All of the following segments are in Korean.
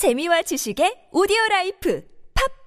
재미와 지식의 오디오 라이프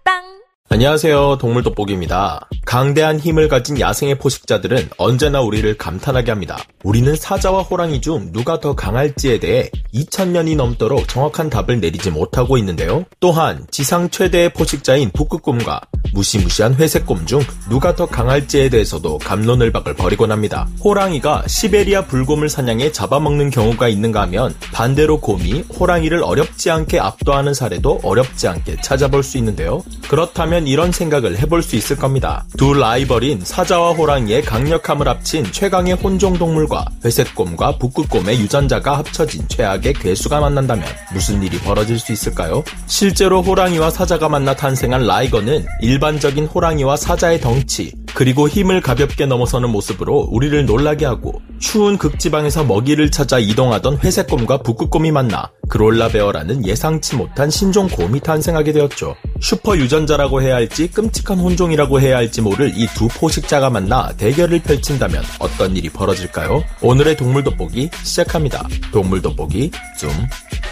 팟빵 안녕하세요. 동물 돋보기입니다. 강대한 힘을 가진 야생의 포식자들은 언제나 우리를 감탄하게 합니다. 우리는 사자와 호랑이 중 누가 더 강할지에 대해 2000년이 넘도록 정확한 답을 내리지 못하고 있는데요. 또한 지상 최대의 포식자인 북극곰과 무시무시한 회색곰 중 누가 더 강할지에 대해서도 갑론을박을 벌이곤 합니다. 호랑이가 시베리아 불곰을 사냥해 잡아먹는 경우가 있는가 하면 반대로 곰이 호랑이를 어렵지 않게 압도하는 사례도 어렵지 않게 찾아볼 수 있는데요. 그렇다면 이런 생각을 해볼 수 있을 겁니다. 두 라이벌인 사자와 호랑이의 강력함을 합친 최강의 혼종 동물과 회색곰과 북극곰의 유전자가 합쳐진 최악의 괴수가 만난다면 무슨 일이 벌어질 수 있을까요? 실제로 호랑이와 사자가 만나 탄생한 라이거는 일반 적인 호랑이와 사자의 덩치, 그리고 힘을 가볍게 넘어서는 모습으로 우리를 놀라게 하고 추운 극지방에서 먹이를 찾아 이동하던 회색곰과 북극곰이 만나 그롤라베어라는 예상치 못한 신종 곰이 탄생하게 되었죠. 슈퍼 유전자라고 해야 할지 끔찍한 혼종이라고 해야 할지 모를 이 두 포식자가 만나 대결을 펼친다면 어떤 일이 벌어질까요? 오늘의 동물 돋보기 시작합니다. 동물 돋보기 줌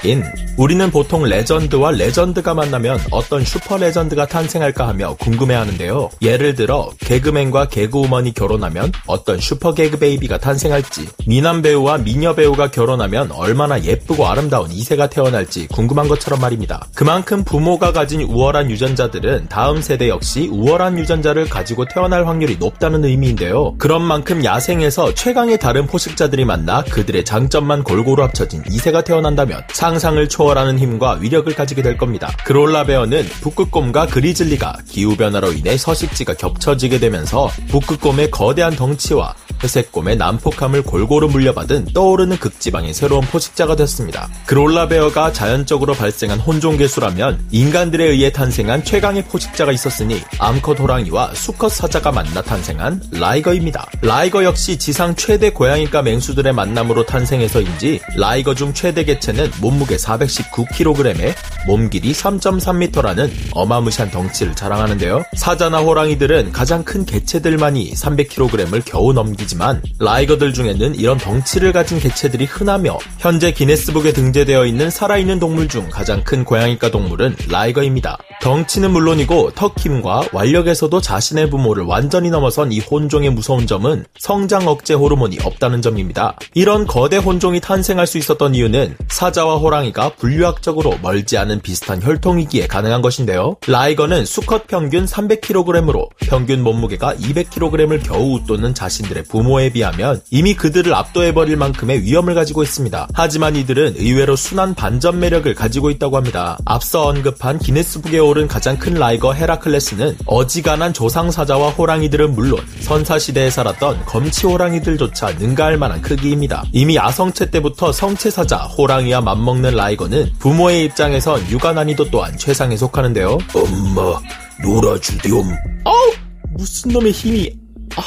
인. 우리는 보통 레전드와 레전드가 만나면 어떤 슈퍼 레전드가 탄생할까 하며 궁금해하는데요. 예를 들어 개그맨과 개그우먼이 결혼하면 어떤 슈퍼 개그 베이비가 탄생할지, 미남 배우와 미녀 배우가 결혼하면 얼마나 예쁘고 아름다운 2세 가 태어날지 궁금한 것처럼 말입니다. 그만큼 부모가 가진 우월한 유전자들은 다음 세대 역시 우월한 유전자를 가지고 태어날 확률이 높다는 의미인데요. 그런 만큼 야생에서 최강의 다른 포식자들이 만나 그들의 장점만 골고루 합쳐진 2세가 태어난다면 상상을 초월하는 힘과 위력을 가지게 될 겁니다. 그롤라 베어는 북극곰과 그리즐리가 기후변화로 인해 서식지가 겹쳐지게 되면서 북극곰의 거대한 덩치와 회색곰의 난폭함을 골고루 물려받은 떠오르는 극지방의 새로운 포식자가 됐습니다. 그롤라베어가 자연적으로 발생한 혼종 괴수라면 인간들에 의해 탄생한 최강의 포식자가 있었으니 암컷 호랑이와 수컷 사자가 만나 탄생한 라이거입니다. 라이거 역시 지상 최대 고양이과 맹수들의 만남으로 탄생해서인지 라이거 중 최대 개체는 몸무게 419kg에 몸 길이 3.3m라는 어마무시한 덩치를 자랑하는데요. 사자나 호랑이들은 가장 큰 개체들만이 300kg을 겨우 넘기지만 라이거들 중에는 이런 덩치를 가진 개체들이 흔하며 현재 기네스북에 등재되어 있는 살아있는 동물 중 가장 큰 고양이과 동물은 라이거입니다. 덩치는 물론이고 턱힘과 완력에서도 자신의 부모를 완전히 넘어선 이 혼종의 무서운 점은 성장 억제 호르몬이 없다는 점입니다. 이런 거대 혼종이 탄생할 수 있었던 이유는 사자와 호랑이가 분류학적으로 멀지 않은 비슷한 혈통이기에 가능한 것인데요. 라이거는 수컷 평균 300kg으로 평균 몸무게가 200kg을 겨우 웃도는 자신들의 부모 부모에 비하면 이미 그들을 압도해버릴 만큼의 위엄을 가지고 있습니다. 하지만 이들은 의외로 순한 반전 매력을 가지고 있다고 합니다. 앞서 언급한 기네스북에 오른 가장 큰 라이거 헤라클레스는 어지간한 조상사자와 호랑이들은 물론 선사시대에 살았던 검치 호랑이들조차 능가할 만한 크기입니다. 이미 아성체 때부터 성체사자 호랑이와 맞먹는 라이거는 부모의 입장에선 육아 난이도 또한 최상에 속하는데요. 엄마 놀아주렴. 어우 무슨 놈의 힘이 아,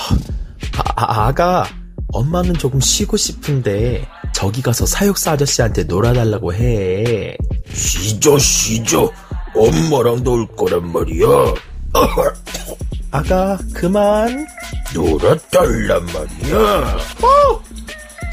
아, 아가, 엄마는 조금 쉬고 싶은데, 저기 가서 사육사 아저씨한테 놀아달라고 해. 쉬죠, 쉬죠. 엄마랑 놀 거란 말이야. 아가, 그만. 놀아달란 말이야. 어!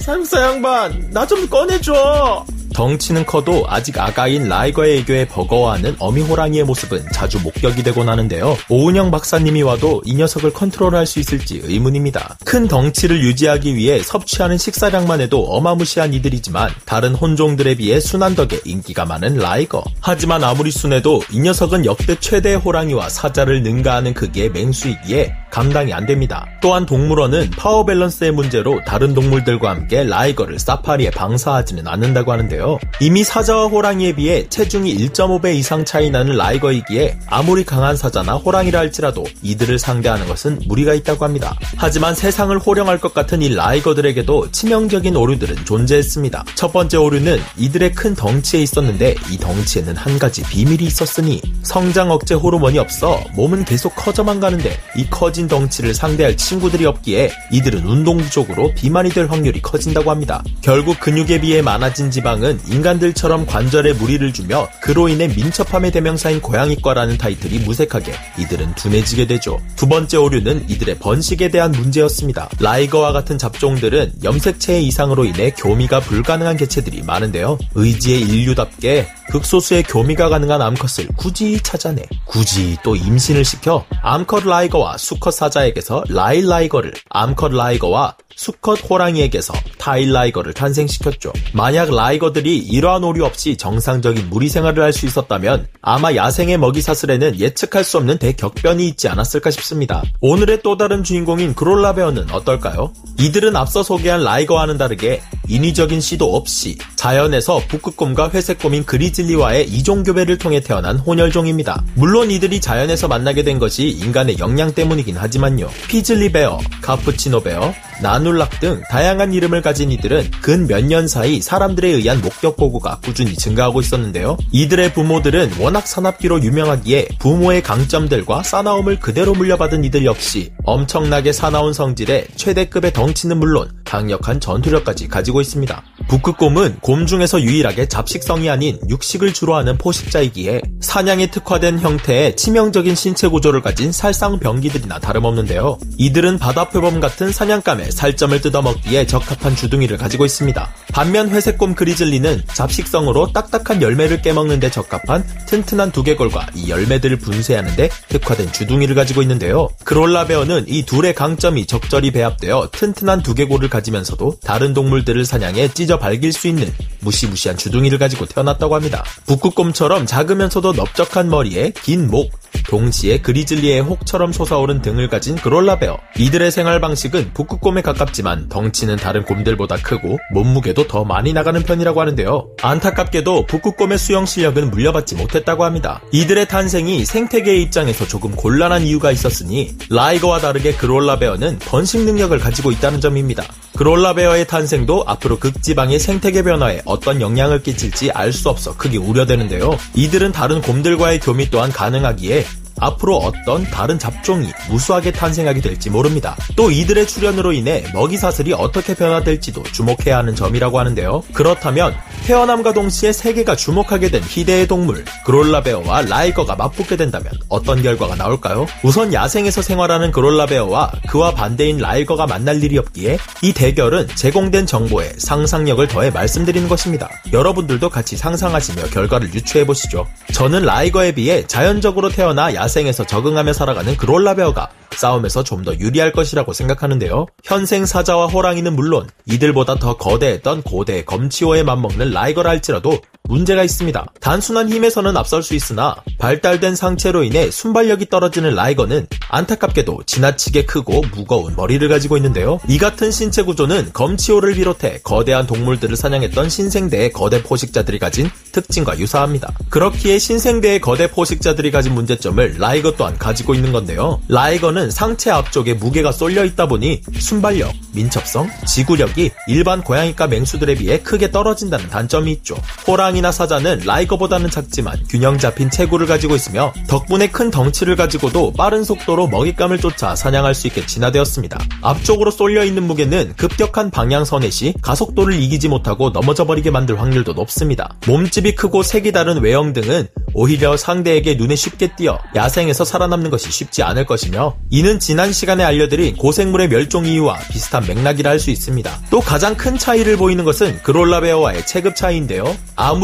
사육사 양반, 나 좀 꺼내줘. 덩치는 커도 아직 아가인 라이거의 애교에 버거워하는 어미 호랑이의 모습은 자주 목격이 되곤 하는데요. 오은영 박사님이 와도 이 녀석을 컨트롤할 수 있을지 의문입니다. 큰 덩치를 유지하기 위해 섭취하는 식사량만 해도 어마무시한 이들이지만 다른 혼종들에 비해 순한 덕에 인기가 많은 라이거. 하지만 아무리 순해도 이 녀석은 역대 최대 호랑이와 사자를 능가하는 크기의 맹수이기에 감당이 안 됩니다. 또한 동물원은 파워 밸런스의 문제로 다른 동물들과 함께 라이거를 사파리에 방사하지는 않는다고 하는데요. 이미 사자와 호랑이에 비해 체중이 1.5배 이상 차이 나는 라이거이기에 아무리 강한 사자나 호랑이라 할지라도 이들을 상대하는 것은 무리가 있다고 합니다. 하지만 세상을 호령할 것 같은 이 라이거들에게도 치명적인 오류들은 존재했습니다. 첫 번째 오류는 이들의 큰 덩치에 있었는데 이 덩치에는 한 가지 비밀이 있었으니 성장 억제 호르몬이 없어 몸은 계속 커져만 가는데 이 커진 커진 덩치를 상대할 친구들이 없기에 이들은 운동 부족으로 비만이 될 확률이 커진다고 합니다. 결국 근육에 비해 많아진 지방은 인간들처럼 관절에 무리를 주며 그로 인해 민첩함의 대명사인 고양이과라는 타이틀이 무색하게 이들은 둔해지게 되죠. 두 번째 오류는 이들의 번식에 대한 문제였습니다. 라이거와 같은 잡종들은 염색체의 이상으로 인해 교미가 불가능한 개체들이 많은데요. 의지의 인류답게 극소수의 교미가 가능한 암컷을 굳이 찾아내 굳이 또 임신을 시켜 암컷 라이거와 수컷 사자에게서 라일 라이거를 암컷 라이거와 수컷 호랑이에게서 타일 라이거를 탄생시켰죠. 만약 라이거들이 이러한 오류 없이 정상적인 무리 생활을 할 수 있었다면 아마 야생의 먹이 사슬에는 예측할 수 없는 대격변이 있지 않았을까 싶습니다. 오늘의 또 다른 주인공인 그롤라베어는 어떨까요? 이들은 앞서 소개한 라이거와는 다르게 인위적인 시도 없이 자연에서 북극곰과 회색곰인 그리즐리와의 이종교배를 통해 태어난 혼혈종입니다. 물론 이들이 자연에서 만나게 된 것이 인간의 역량 때문이긴 하지만요. 피즐리 베어, 카푸치노 베어, 나눌락 등 다양한 이름을 가진 이들은 근 몇 년 사이 사람들에 의한 목격 보고가 꾸준히 증가하고 있었는데요. 이들의 부모들은 워낙 사납기로 유명하기에 부모의 강점들과 사나움을 그대로 물려받은 이들 역시 엄청나게 사나운 성질에 최대급의 덩치는 물론 강력한 전투력까지 가지고 있습니다. 북극곰은 곰 중에서 유일하게 잡식성이 아닌 육식을 주로 하는 포식자이기에 사냥에 특화된 형태의 치명적인 신체 구조를 가진 살상병기들이나 다름없는데요. 이들은 바다표범 같은 사냥감에 살점을 뜯어먹기에 적합한 주둥이를 가지고 있습니다. 반면 회색곰 그리즐리는 잡식성으로 딱딱한 열매를 깨먹는 데 적합한 튼튼한 두개골과 이 열매들을 분쇄하는 데 특화된 주둥이를 가지고 있는데요. 그롤라베어는 이 둘의 강점이 적절히 배합되어 튼튼한 두개골을 가지면서도 다른 동물들을 사냥해 찢어 발길 수 있는 무시무시한 주둥이를 가지고 태어났다고 합니다. 북극곰처럼 작으면서도 넓적한 머리에 긴 목, 동시에 그리즐리의 혹처럼 솟아오른 등을 가진 그롤라베어. 이들의 생활 방식은 북극곰에 가깝지만 덩치는 다른 곰들보다 크고 몸무게도 더 많이 나가는 편이라고 하는데요. 안타깝게도 북극곰의 수영 실력은 물려받지 못했다고 합니다. 이들의 탄생이 생태계의 입장에서 조금 곤란한 이유가 있었으니 라이거와 다르게 그롤라베어는 번식 능력을 가지고 있다는 점입니다. 그롤라베어의 탄생도 앞으로 극지방의 생태계 변화에 어떤 영향을 끼칠지 알 수 없어 크게 우려되는데요. 이들은 다른 곰들과의 교미 또한 가능하기에 앞으로 어떤 다른 잡종이 무수하게 탄생하게 될지 모릅니다. 또 이들의 출현으로 인해 먹이 사슬이 어떻게 변화될지도 주목해야 하는 점이라고 하는데요. 그렇다면 태어남과 동시에 세계가 주목하게 된 희대의 동물 그롤라베어와 라이거가 맞붙게 된다면 어떤 결과가 나올까요? 우선 야생에서 생활하는 그롤라베어와 그와 반대인 라이거가 만날 일이 없기에 이 대결은 제공된 정보에 상상력을 더해 말씀드리는 것입니다. 여러분들도 같이 상상하시며 결과를 유추해 보시죠. 저는 라이거에 비해 자연적으로 태어나 야생 에서 적응하며 살아가는 grolar bear가 싸움에서 좀 더 유리할 것이라고 생각하는데요. 현생 사자와 호랑이는 물론 이들보다 더 거대했던 고대 검치호에 맞먹는 라이거라 할지라도 문제가 있습니다. 단순한 힘에서는 앞설 수 있으나 발달된 상체로 인해 순발력이 떨어지는 라이거는 안타깝게도 지나치게 크고 무거운 머리를 가지고 있는데요. 이 같은 신체 구조는 검치호를 비롯해 거대한 동물들을 사냥했던 신생대의 거대 포식자들이 가진 특징과 유사합니다. 그렇기에 신생대의 거대 포식자들이 가진 문제점을 라이거 또한 가지고 있는 건데요. 라이거는 상체 앞쪽에 무게가 쏠려 있다 보니 순발력, 민첩성, 지구력이 일반 고양이과 맹수들에 비해 크게 떨어진다는 단점이 있죠. 호랑이 나 사자는 라이거보다는 작지만 균형 잡힌 체구를 가지고 있으며 덕분에 큰 덩치를 가지고도 빠른 속도로 먹잇감을 쫓아 사냥할 수 있게 진화되었습니다. 앞쪽으로 쏠려 있는 무게는 급격한 방향 선회 시 가속도를 이기지 못하고 넘어져 버리게 만들 확률도 높습니다. 몸집이 크고 색이 다른 외형 등은 오히려 상대에게 눈에 쉽게 띄어 야생에서 살아남는 것이 쉽지 않을 것이며 이는 지난 시간에 알려드린 고생물의 멸종 이유와 비슷한 맥락이라 할 수 있습니다. 또 가장 큰 차이를 보이는 것은 그롤라베어와의 체급 차이인데요.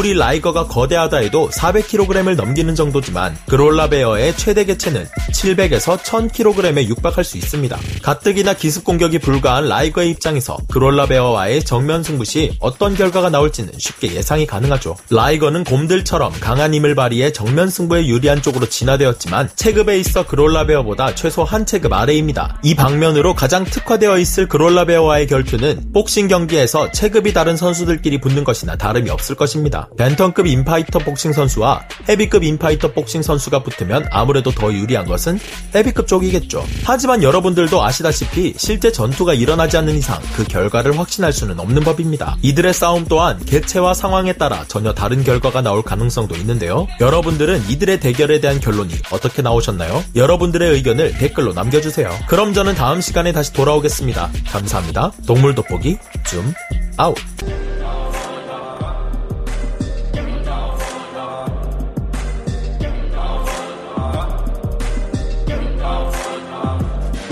아무리 라이거가 거대하다 해도 400kg을 넘기는 정도지만 grolar bear의 최대 개체는 700에서 1000kg에 육박할 수 있습니다. 가뜩이나 기습 공격이 불가한 라이거의 입장에서 grolar bear와의 정면 승부 시 어떤 결과가 나올지는 쉽게 예상이 가능하죠. 라이거는 곰들처럼 강한 힘을 발휘해 정면 승부에 유리한 쪽으로 진화되었지만 체급에 있어 grolar bear보다 최소 한 체급 아래입니다. 이 방면으로 가장 특화되어 있을 grolar bear와의 결투는 복싱 경기에서 체급이 다른 선수들끼리 붙는 것이나 다름이 없을 것입니다. 밴텀급 인파이터 복싱 선수와 헤비급 인파이터 복싱 선수가 붙으면 아무래도 더 유리한 것은 헤비급 쪽이겠죠. 하지만 여러분들도 아시다시피 실제 전투가 일어나지 않는 이상 그 결과를 확신할 수는 없는 법입니다. 이들의 싸움 또한 개체와 상황에 따라 전혀 다른 결과가 나올 가능성도 있는데요. 여러분들은 이들의 대결에 대한 결론이 어떻게 나오셨나요? 여러분들의 의견을 댓글로 남겨주세요. 그럼 저는 다음 시간에 다시 돌아오겠습니다. 감사합니다. 동물 돋보기 줌 아웃.